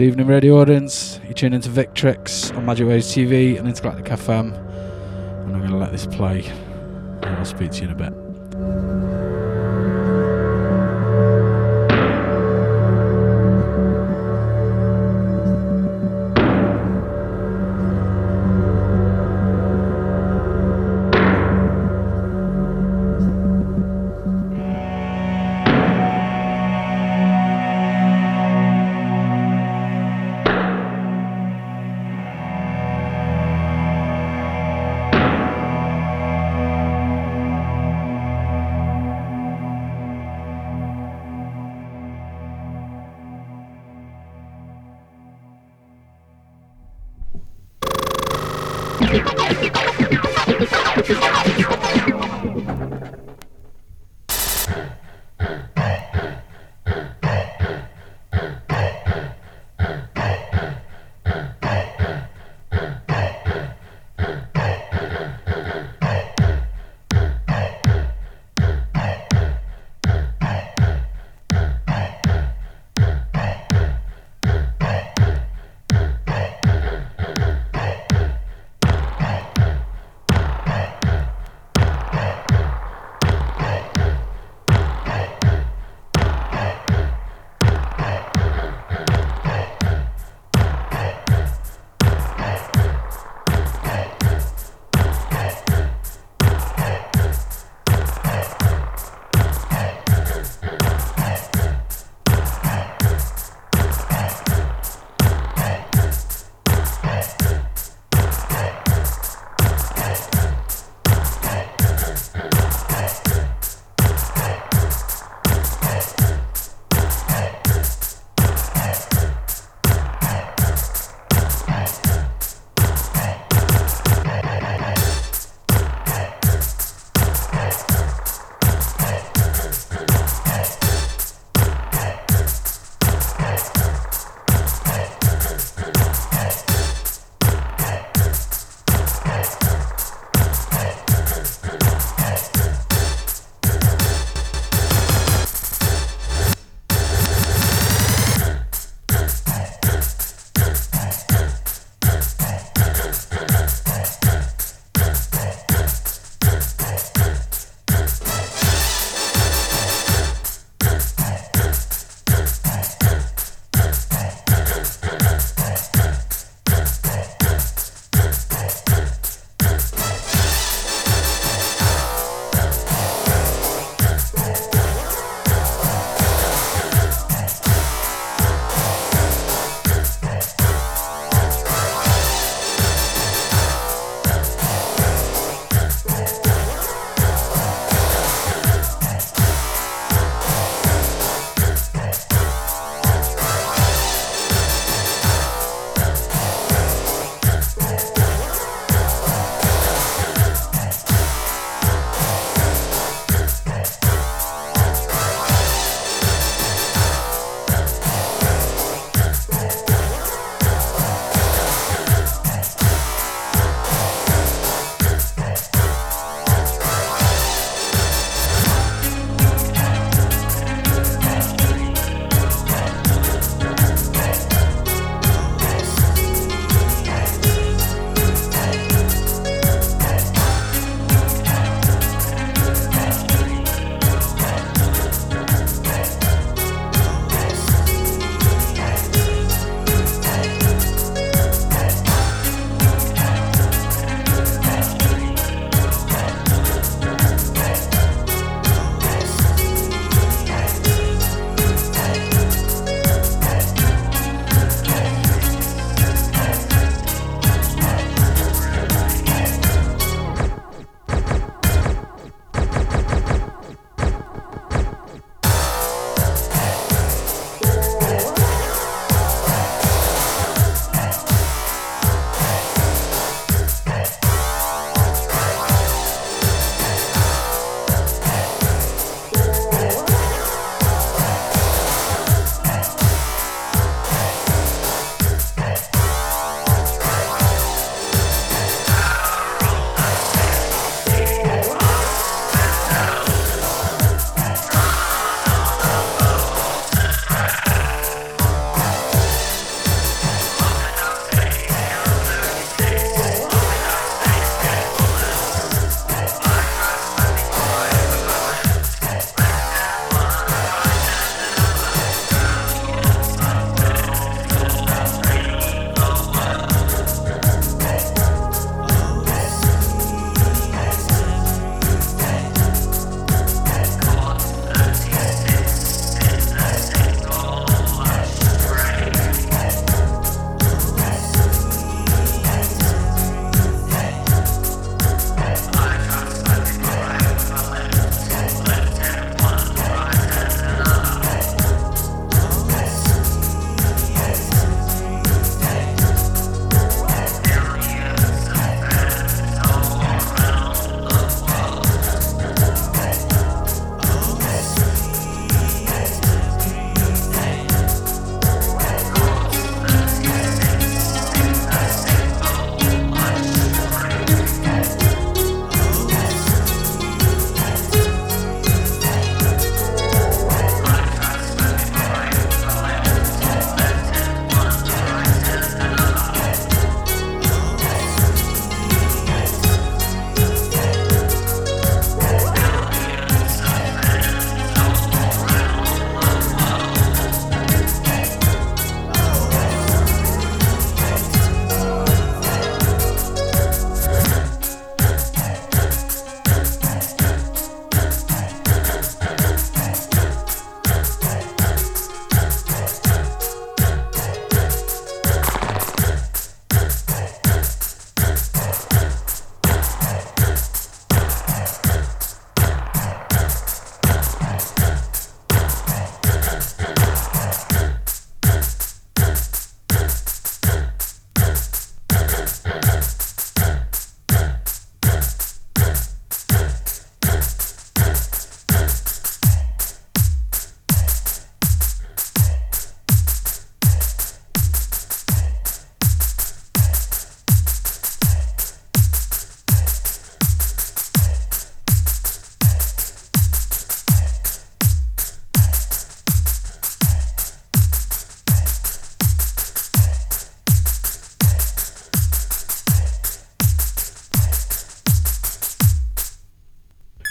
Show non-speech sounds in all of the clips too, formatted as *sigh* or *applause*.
Good evening, radio audience. You tune into Victrix on Magic Waves TV and Intergalactic FM. And I'm going to let this play. And I'll speak to you in a bit.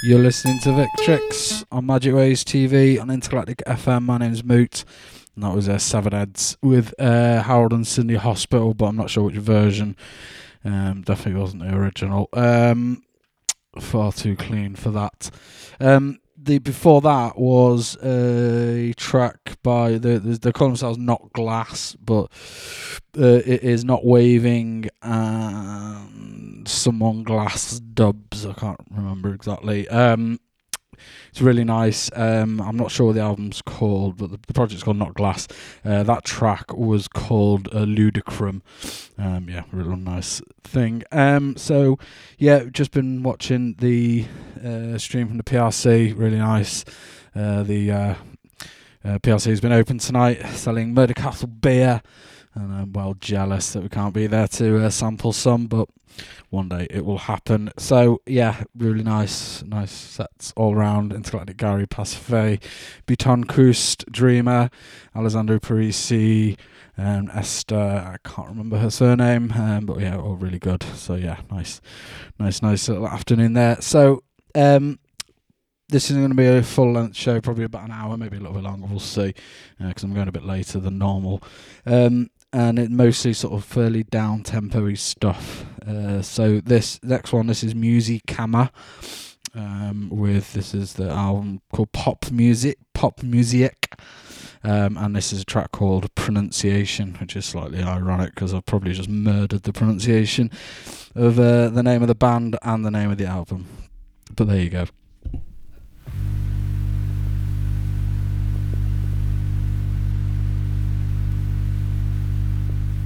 You're listening to Victrix on Magic Ways TV on Intergalactic FM. My name's Moot, and that was uh, Severed Heads with uh, Harold and Cindy Hospital, but I'm not sure which version. Um, definitely wasn't the original. Um, far too clean for that. Um, the before that was a track by the they call themselves Not Glass, but uh, it is not waving and someone glass dubs. I can't remember exactly. Um, it's really nice. Um, I'm not sure what the album's called, but the, the project's called Not Glass. Uh, that track was called uh, Ludicrum. Um, yeah, real nice thing. Um, so yeah, just been watching the uh, stream from the PRC. Really nice. Uh, the uh, uh, PRC has been open tonight, selling Murder Castle beer and I'm well jealous that we can't be there to uh, sample some, but one day it will happen. So yeah, really nice, nice sets all round. Intergalactic Gary Pasiphae, Buton Kust, Dreamer, Alessandro Parisi, and Esther. I can't remember her surname, um, but yeah, all really good. So yeah, nice, nice, nice little afternoon there. So um, this is going to be a full length show, probably about an hour, maybe a little bit longer. We'll see, because uh, I'm going a bit later than normal. Um, and it mostly sort of fairly down tempo stuff. Uh, so this next one, this is Muziekkamer. Um, with this is the album called Pop Music, Pop Music, um, and this is a track called Pronunciation, which is slightly ironic because I've probably just murdered the pronunciation of uh, the name of the band and the name of the album. But there you go.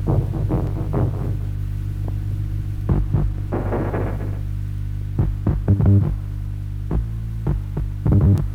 Thank you.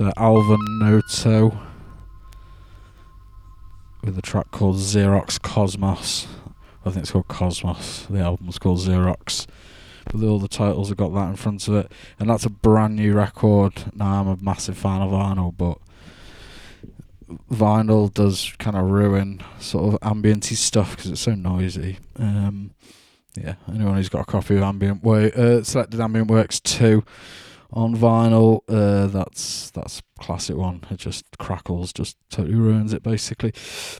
Uh, Alva Noto with a track called Xerox Cosmos. I think it's called Cosmos. The album's called Xerox. But all the titles have got that in front of it. And that's a brand new record. Now, I'm a massive fan of vinyl, but vinyl does kind of ruin sort of ambienty stuff because it's so noisy. Um, yeah, anyone who's got a copy of Ambient Way, uh, Selected Ambient Works 2 on vinyl. Uh, that's that's classic one. It just crackles, just totally ruins it basically.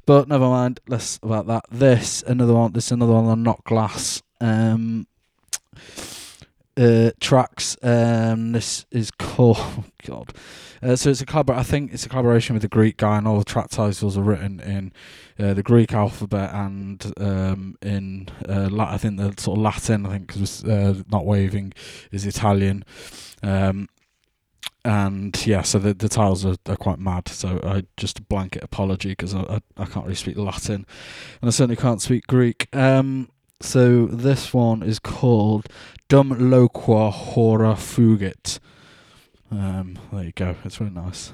But never mind. Less about that. This another one. This another one on Not Glass. Um, uh, tracks. Um, this is *laughs* called oh God. Uh, so it's a collabor- I think it's a collaboration with the Greek guy, and all the track titles are written in uh, the Greek alphabet and um, in uh, La- I think the sort of Latin. I think because uh, not waving is Italian. Um, and yeah, so the the titles are, are quite mad. So I just a blanket apology because I, I I can't really speak Latin, and I certainly can't speak Greek. Um, so this one is called Dum Loqua Hora Fugit. Um, there you go. It's really nice.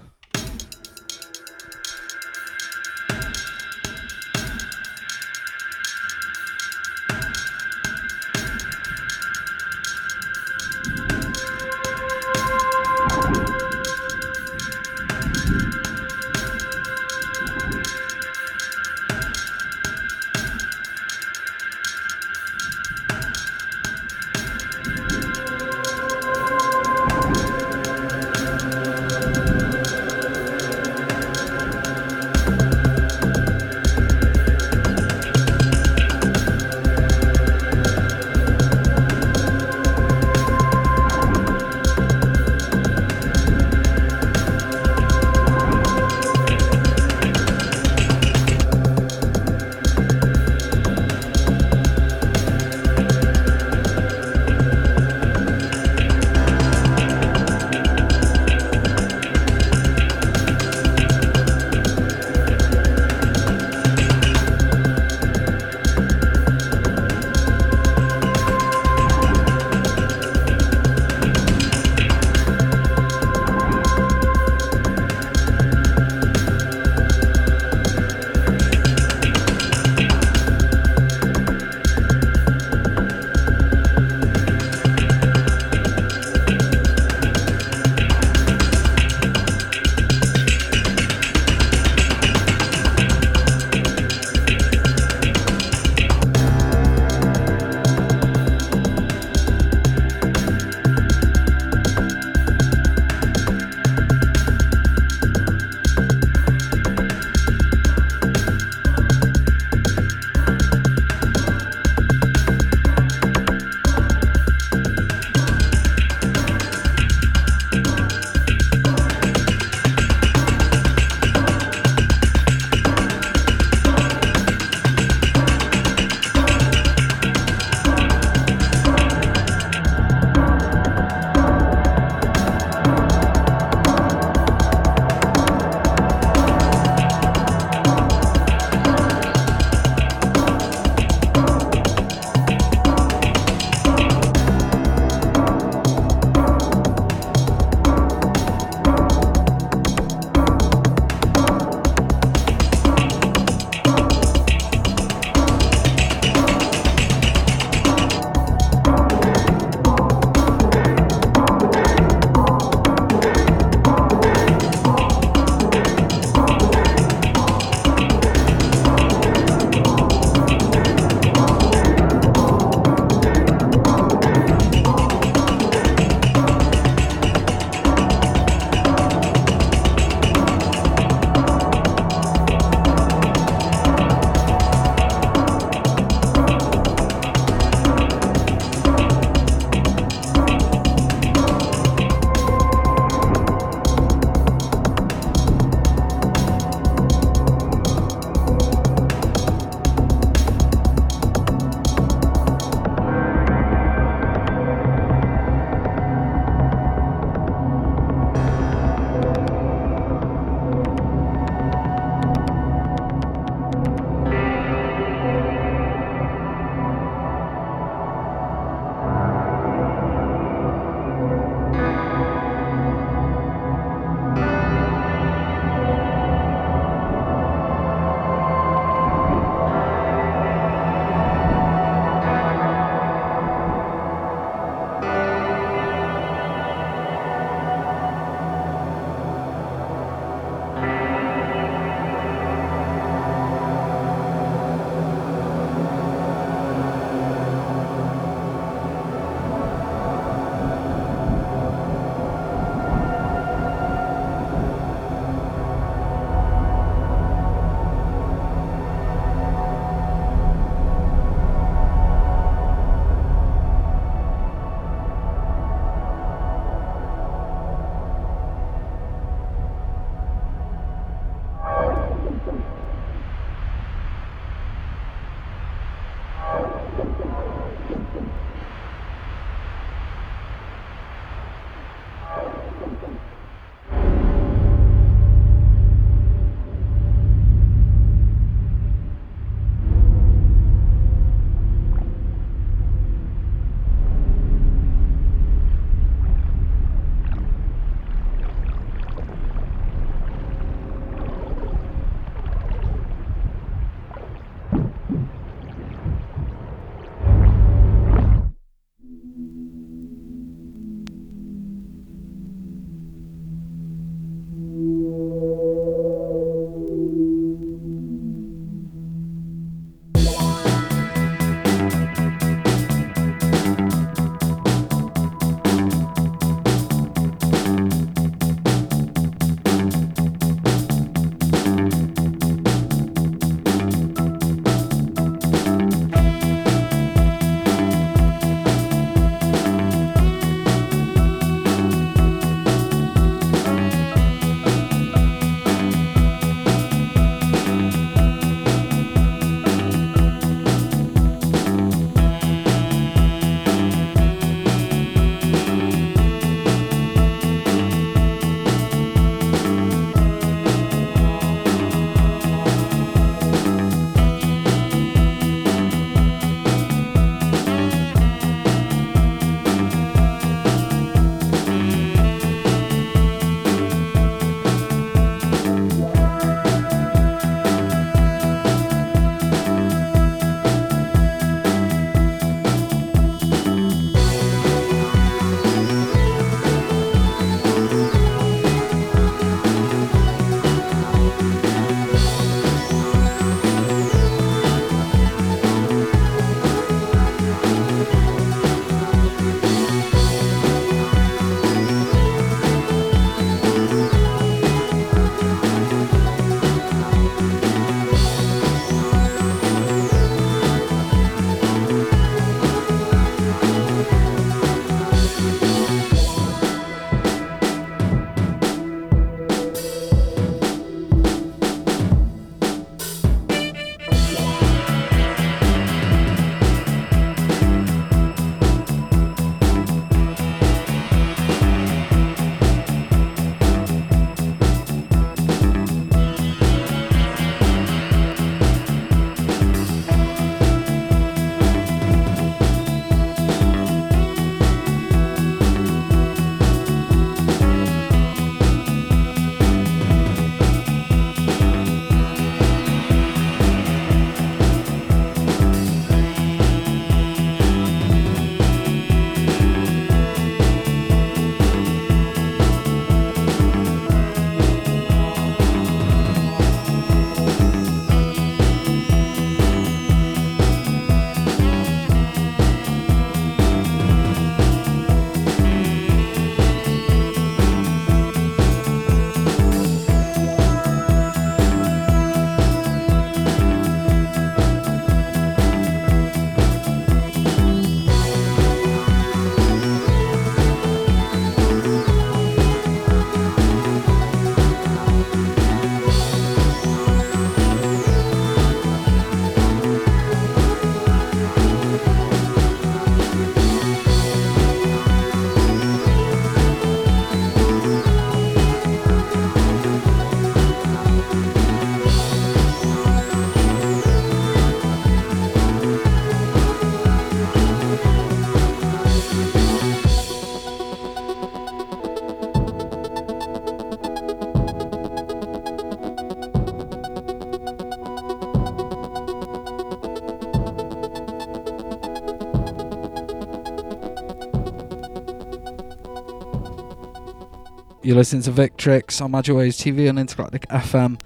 You're listening to Victrix on Magic TV and Intergalactic FM,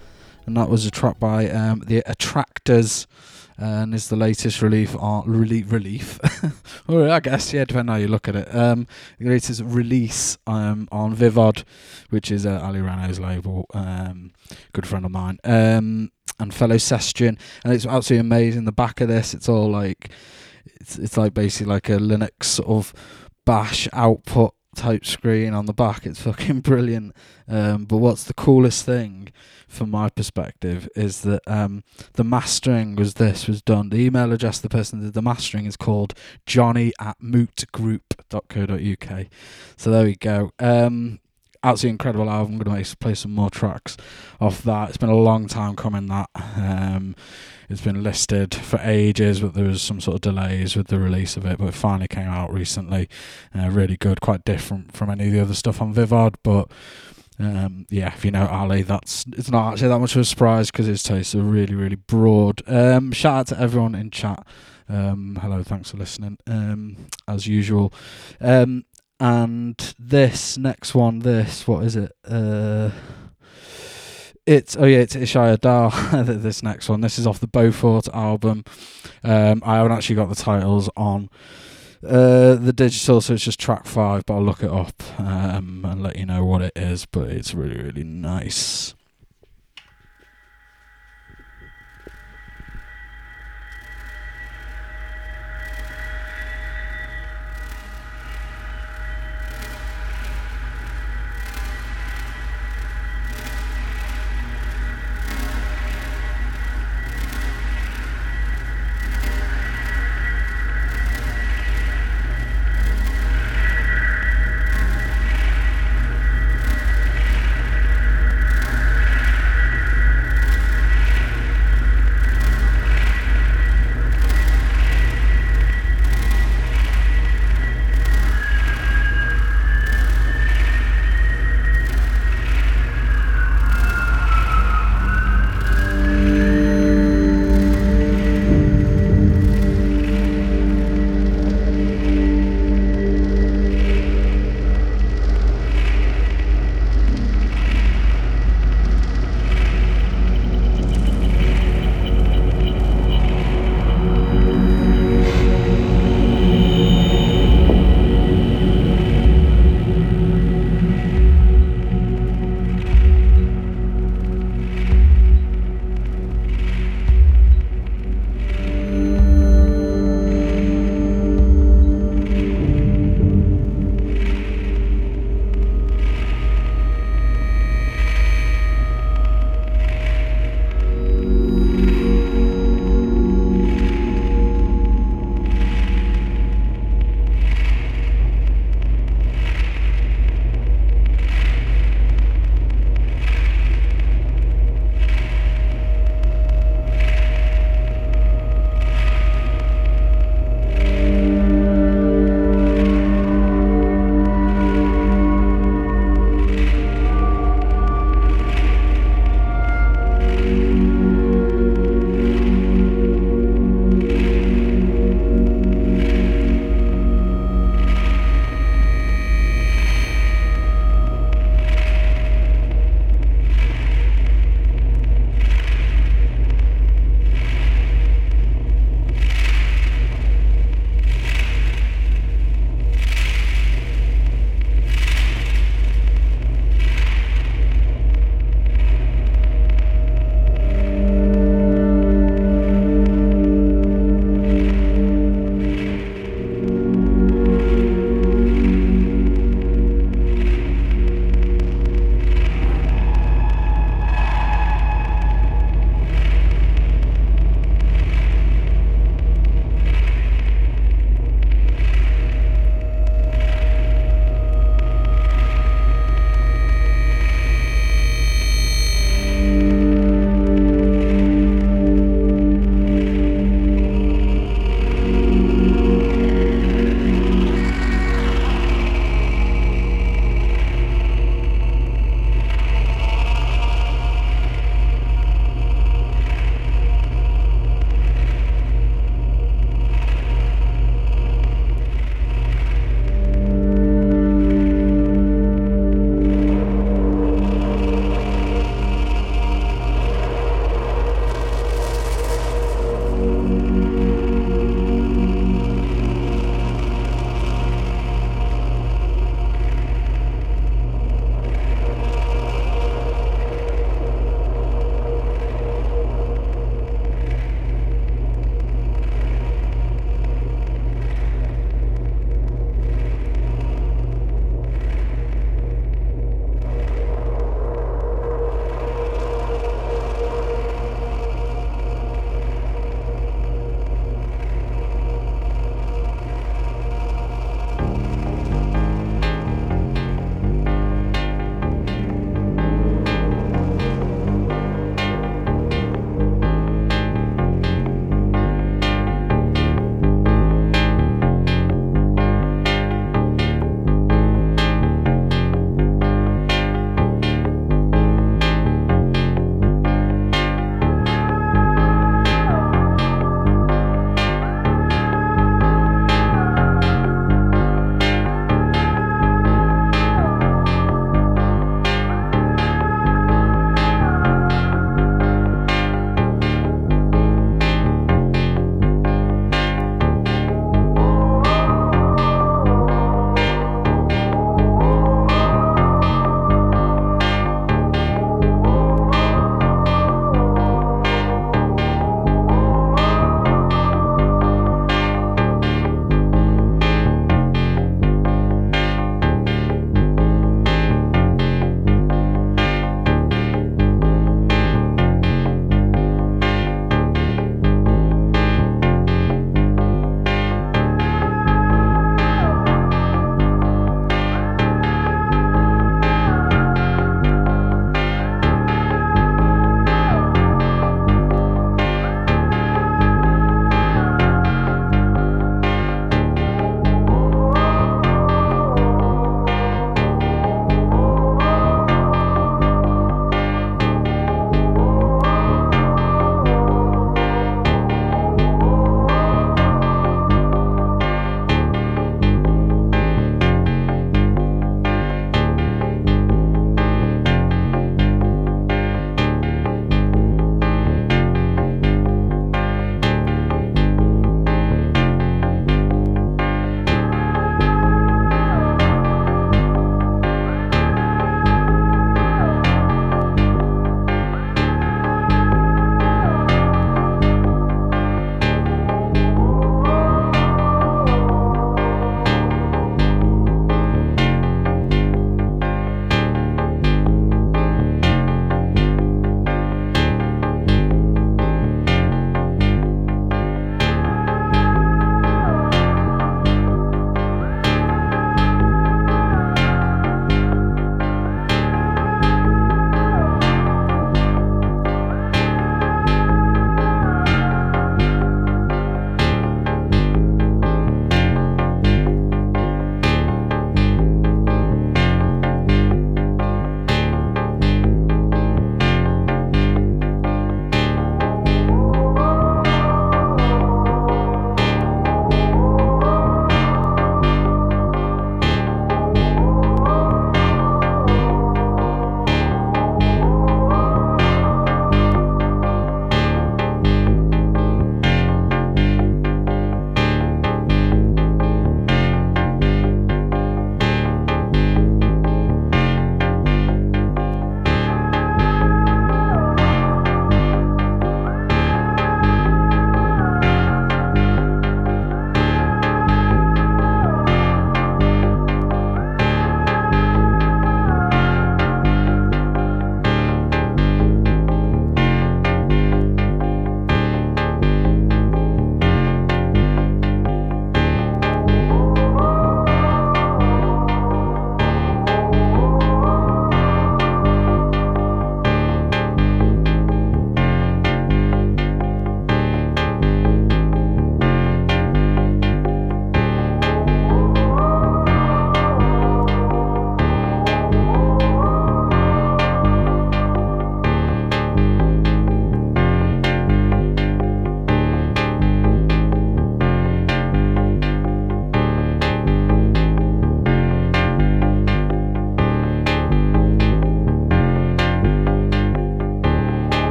and that was a track by um, the Attraktors, and is the latest relief on relief relief. *laughs* well, I guess yeah, depending how you look at it. Um, the latest release um, on Vivod, which is uh, Ali Rano's label, um, good friend of mine, um, and fellow Sestian, and it's absolutely amazing. The back of this, it's all like it's it's like basically like a Linux sort of bash output type screen on the back. It's fucking *laughs* brilliant. Um, but what's the coolest thing from my perspective is that um, the mastering was this was done. The email address the person did the mastering is called Johnny at mootgroup.co.uk. So there we go. Um, absolutely incredible album. I'm going to play some more tracks off that. It's been a long time coming. That um, it's been listed for ages, but there was some sort of delays with the release of it. But it finally came out recently. Uh, really good, quite different from any of the other stuff on Vivod, but. Um, yeah, if you know Ali, that's it's not actually that much of a surprise because his tastes are really, really broad. Um, shout out to everyone in chat. Um, hello, thanks for listening. Um, as usual, um, and this next one, this what is it? Uh, it's oh yeah, it's Ishai Adar. *laughs* this next one. This is off the Beaufort album. Um, I haven't actually got the titles on uh, the digital, so it's just track five. But I'll look it up um, and let you know what it is. But it's really really nice.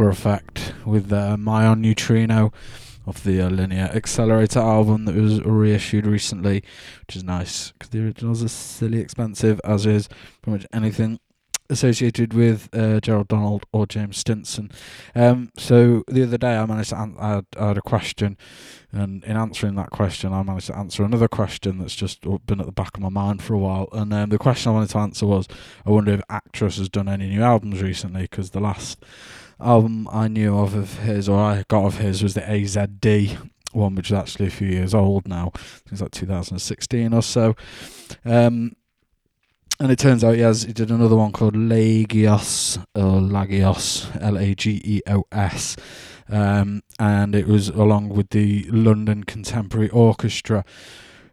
Dopplereffekt with uh, Myon Neutrino off the uh, Linear Accelerator album that was reissued recently, which is nice because the originals are silly expensive, as is pretty much anything associated with uh, Gerald Donald or James Stinson. Um, so the other day I managed to an- I, had, I had a question, and in answering that question, I managed to answer another question that's just been at the back of my mind for a while. And um, the question I wanted to answer was, I wonder if Actress has done any new albums recently because the last album I knew of of his or I got of his was the AZD one, which is actually a few years old now. It's like 2016 or so. Um, and it turns out he has he did another one called LAGEOS or LAGEOS L A G E O S, um, and it was along with the London Contemporary Orchestra,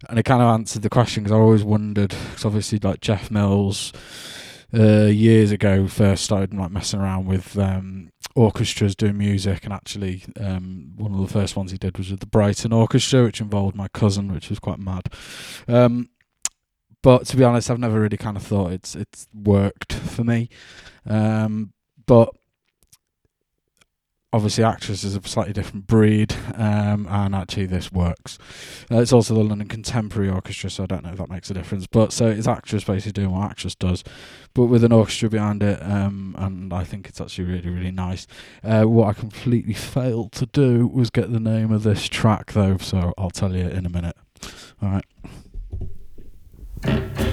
and it kind of answered the question because I always wondered because obviously like Jeff Mills. Uh, years ago, first started like messing around with um, orchestras doing music, and actually, um, one of the first ones he did was with the Brighton Orchestra, which involved my cousin, which was quite mad. Um, but to be honest, I've never really kind of thought it's it's worked for me. Um, but obviously, actress is a slightly different breed, um, and actually, this works. Uh, it's also the London Contemporary Orchestra, so I don't know if that makes a difference. But so it's actress basically doing what actress does, but with an orchestra behind it, um, and I think it's actually really, really nice. Uh, what I completely failed to do was get the name of this track, though, so I'll tell you in a minute. All right.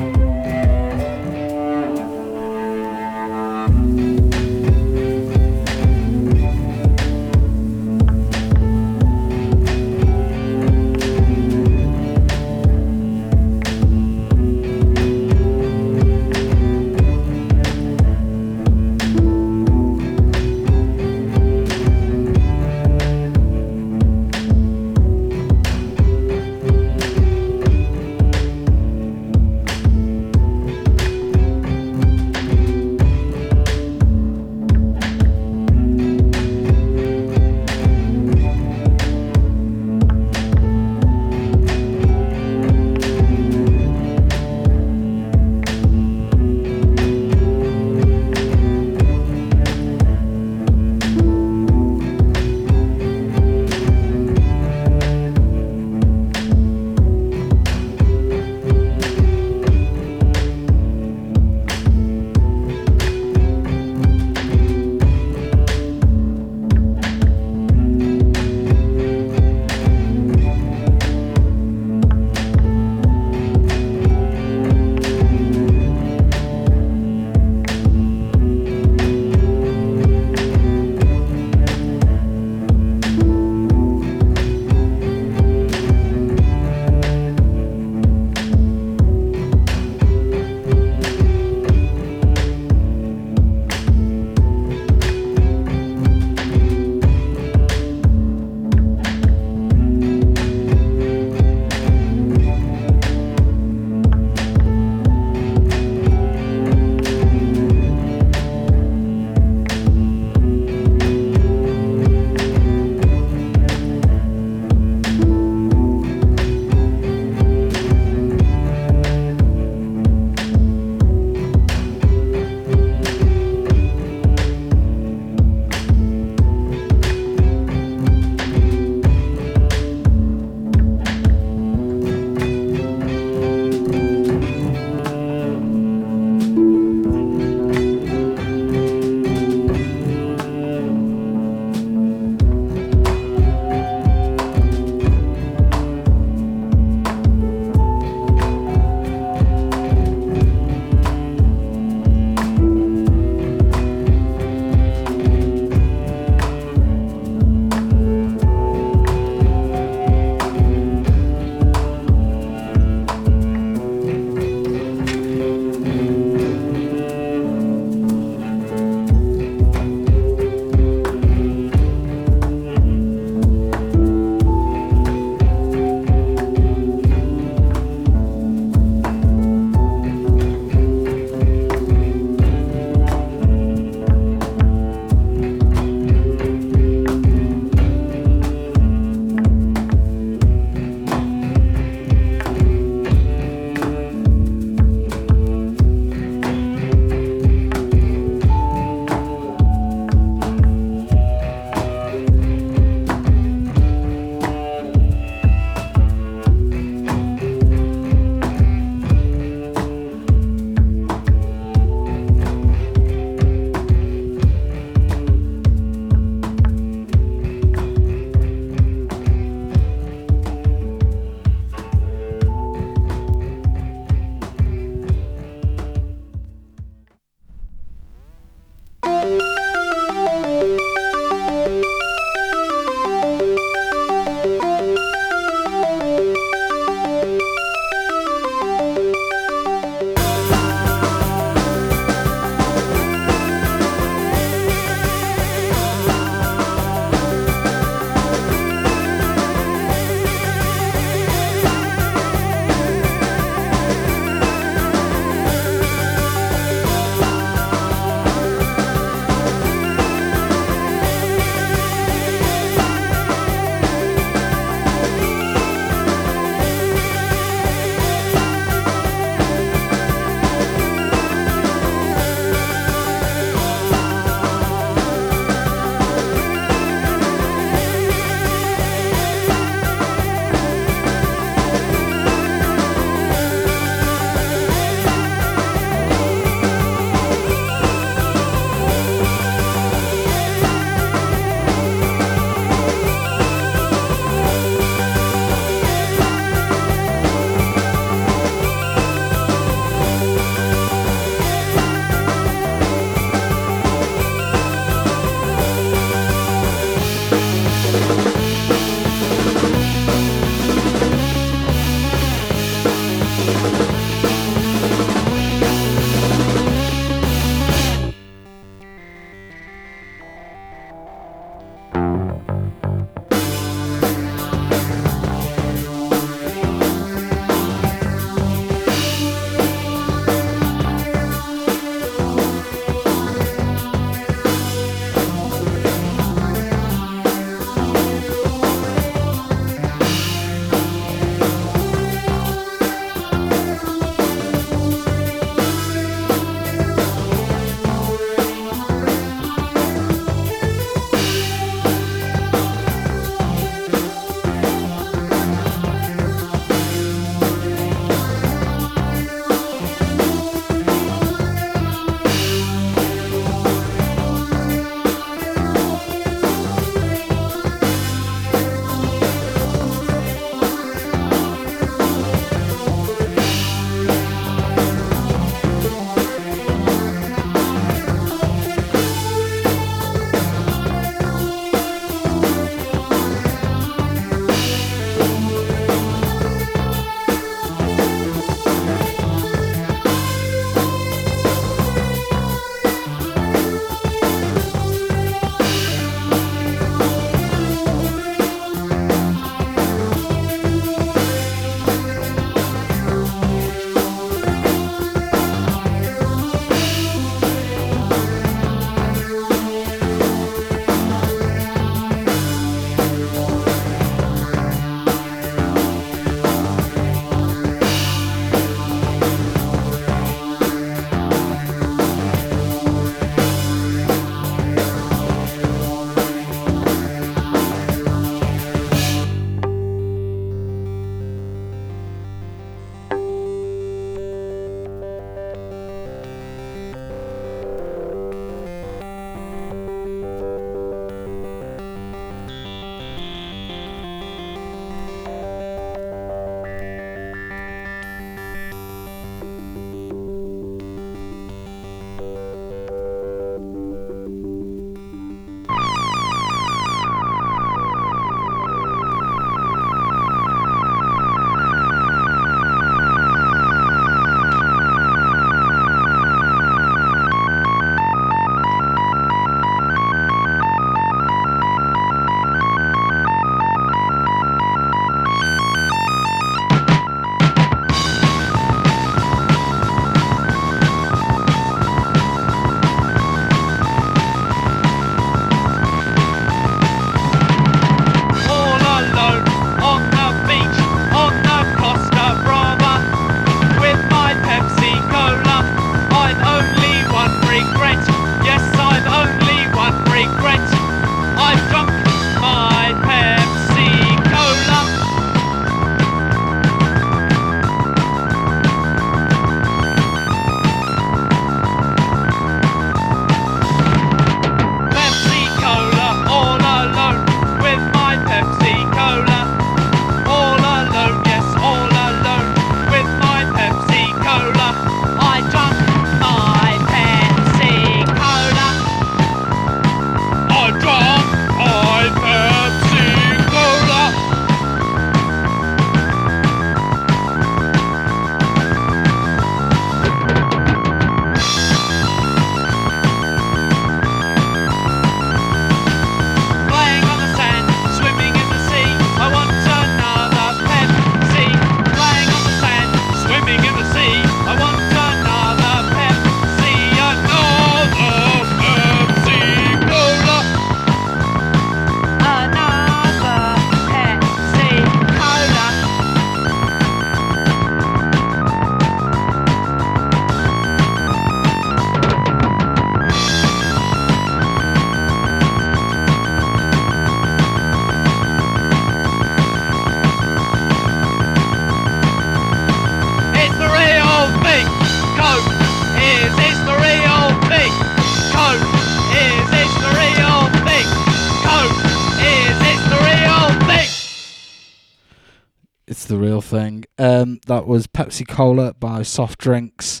That was Pepsi Cola by Soft Drinks.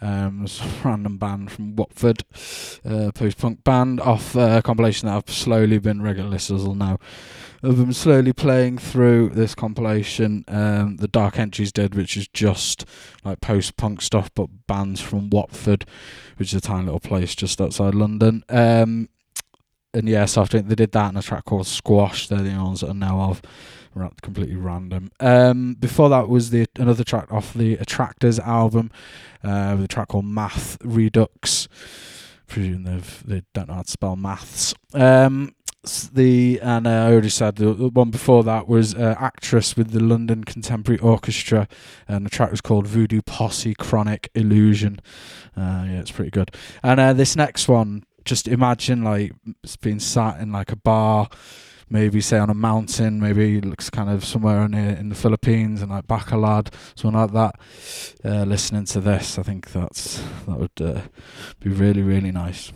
Um, random band from Watford, uh, post punk band off uh, a compilation that I've slowly been regular listeners will know. I've been slowly playing through this compilation. Um, the Dark Entries did, which is just like post punk stuff, but bands from Watford, which is a tiny little place just outside London. Um, and yeah, Soft Drink, they did that in a track called Squash. They're the only ones that I know of completely random. Um, before that was the another track off the Attraktors album, uh, with a track called Math Redux. Presume they've they don't know how to spell maths. Um, the and uh, I already said the, the one before that was uh, actress with the London Contemporary Orchestra, and the track was called Voodoo Posse Chronic Illusion. Uh, yeah, it's pretty good. And uh, this next one, just imagine like being sat in like a bar maybe say on a mountain, maybe looks kind of somewhere in in the Philippines and like Bacolod, something like that. Uh, listening to this, I think that's that would uh, be really really nice.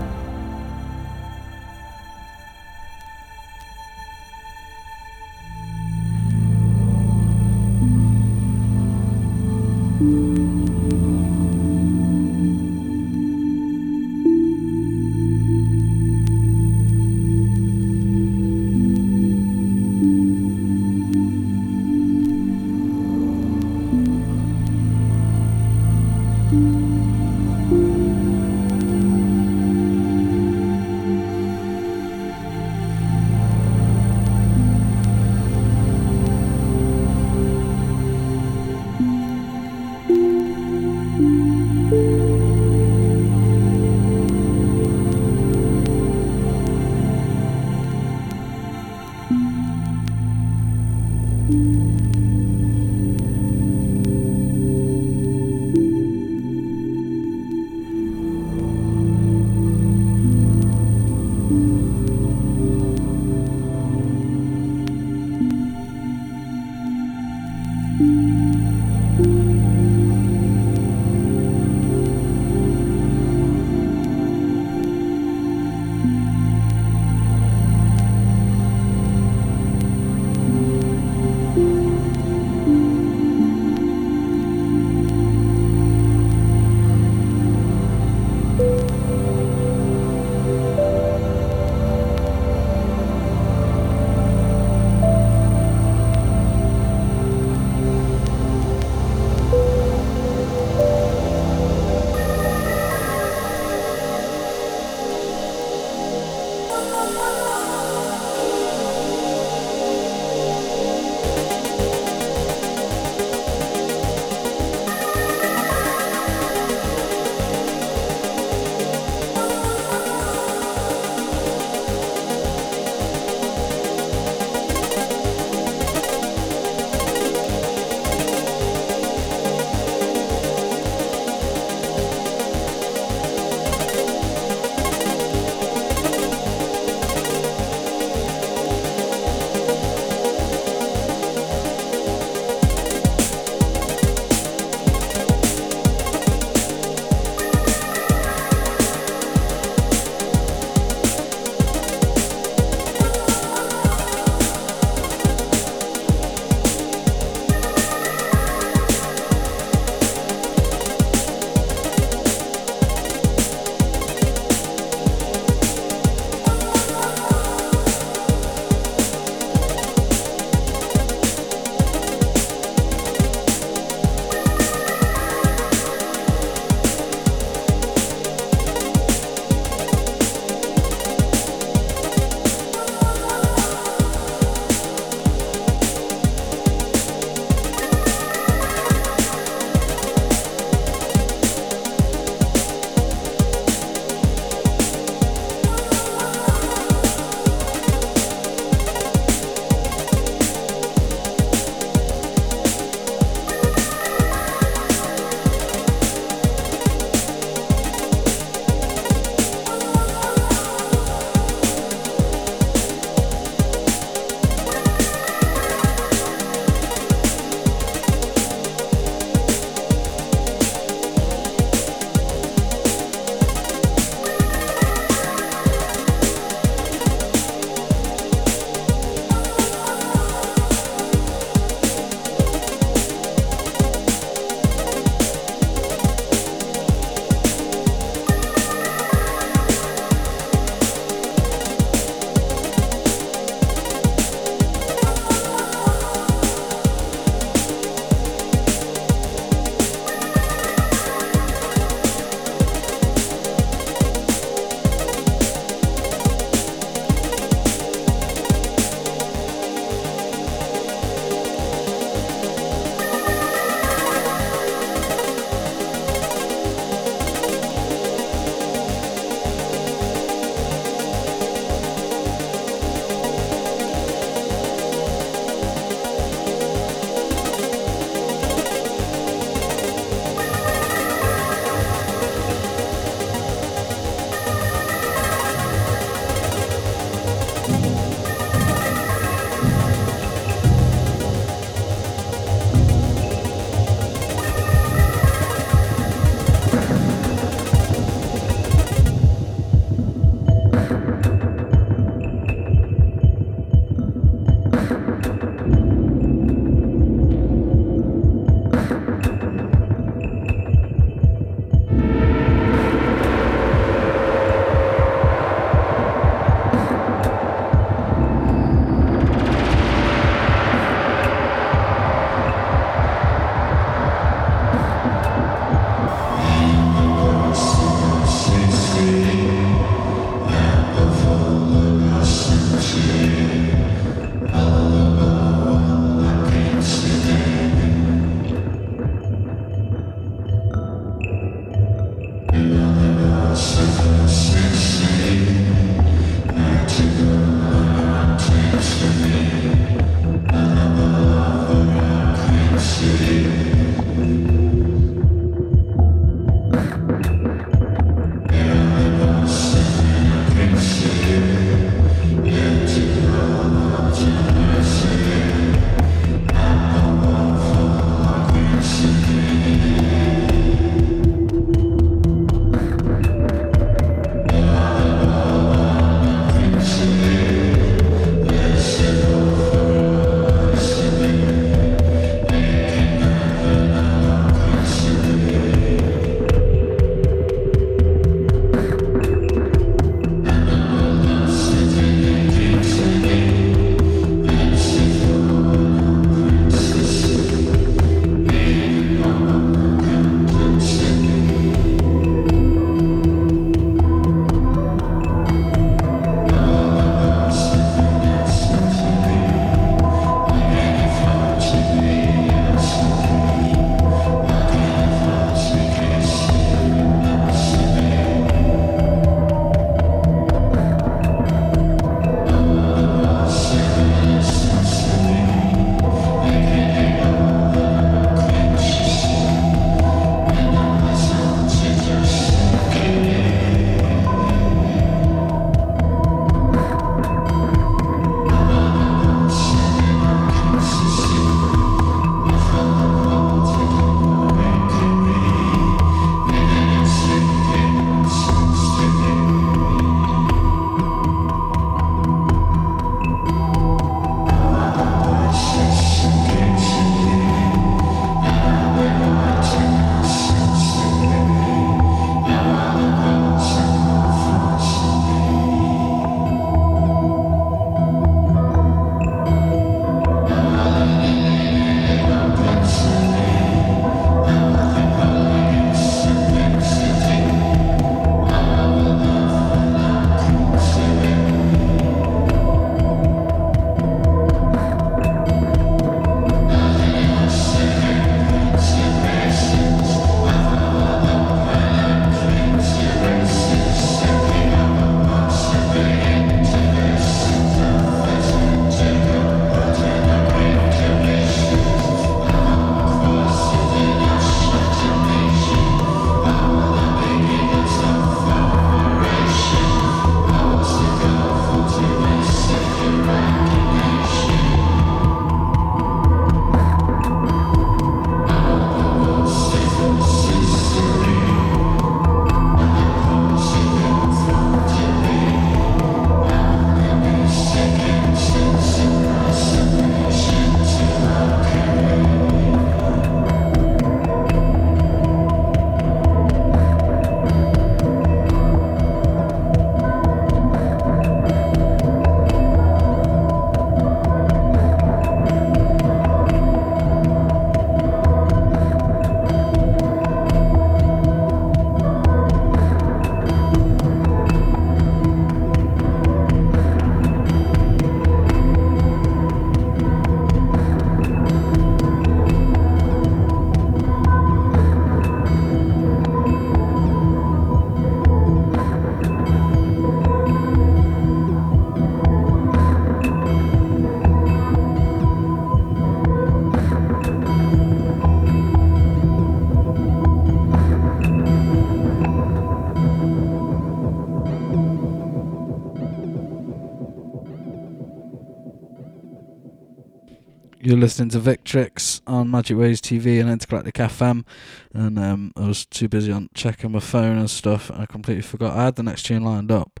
Listening to Victrix on Magic Waves TV and Intergalactic FM, and um, I was too busy on checking my phone and stuff, and I completely forgot I had the next tune lined up,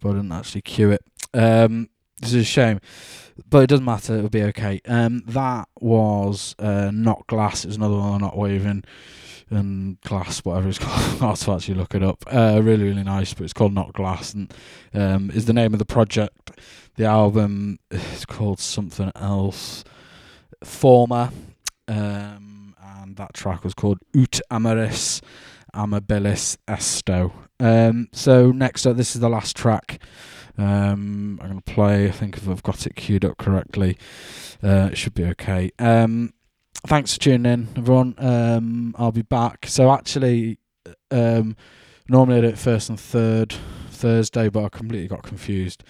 but I didn't actually cue it. Um, this is a shame, but it doesn't matter. It'll be okay. Um, that was uh, not glass. It was another one, not waving and glass, whatever it's *laughs* called. I have to actually look it up. Uh, really, really nice, but it's called Not Glass, and um, is the name of the project. The album is called something else, Former, um, and that track was called Ut Ameris Amabilis Esto. Um, so next up, this is the last track. Um, I'm going to play. I think if I've got it queued up correctly, uh, it should be okay. Um, thanks for tuning in, everyone. Um, I'll be back. So actually, um, normally I do it first and third Thursday, but I completely got confused.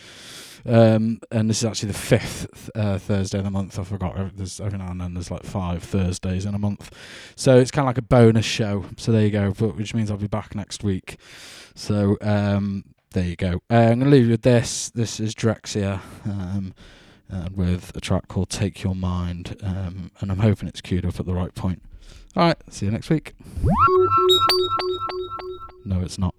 Um, and this is actually the fifth uh, Thursday of the month. I forgot. There's every now and then there's like five Thursdays in a month, so it's kind of like a bonus show. So there you go. Which means I'll be back next week. So um, there you go. Uh, I'm gonna leave you with this. This is Drexciya. Um, uh, with a track called Take Your Mind, um, and I'm hoping it's queued up at the right point. Alright, see you next week. No, it's not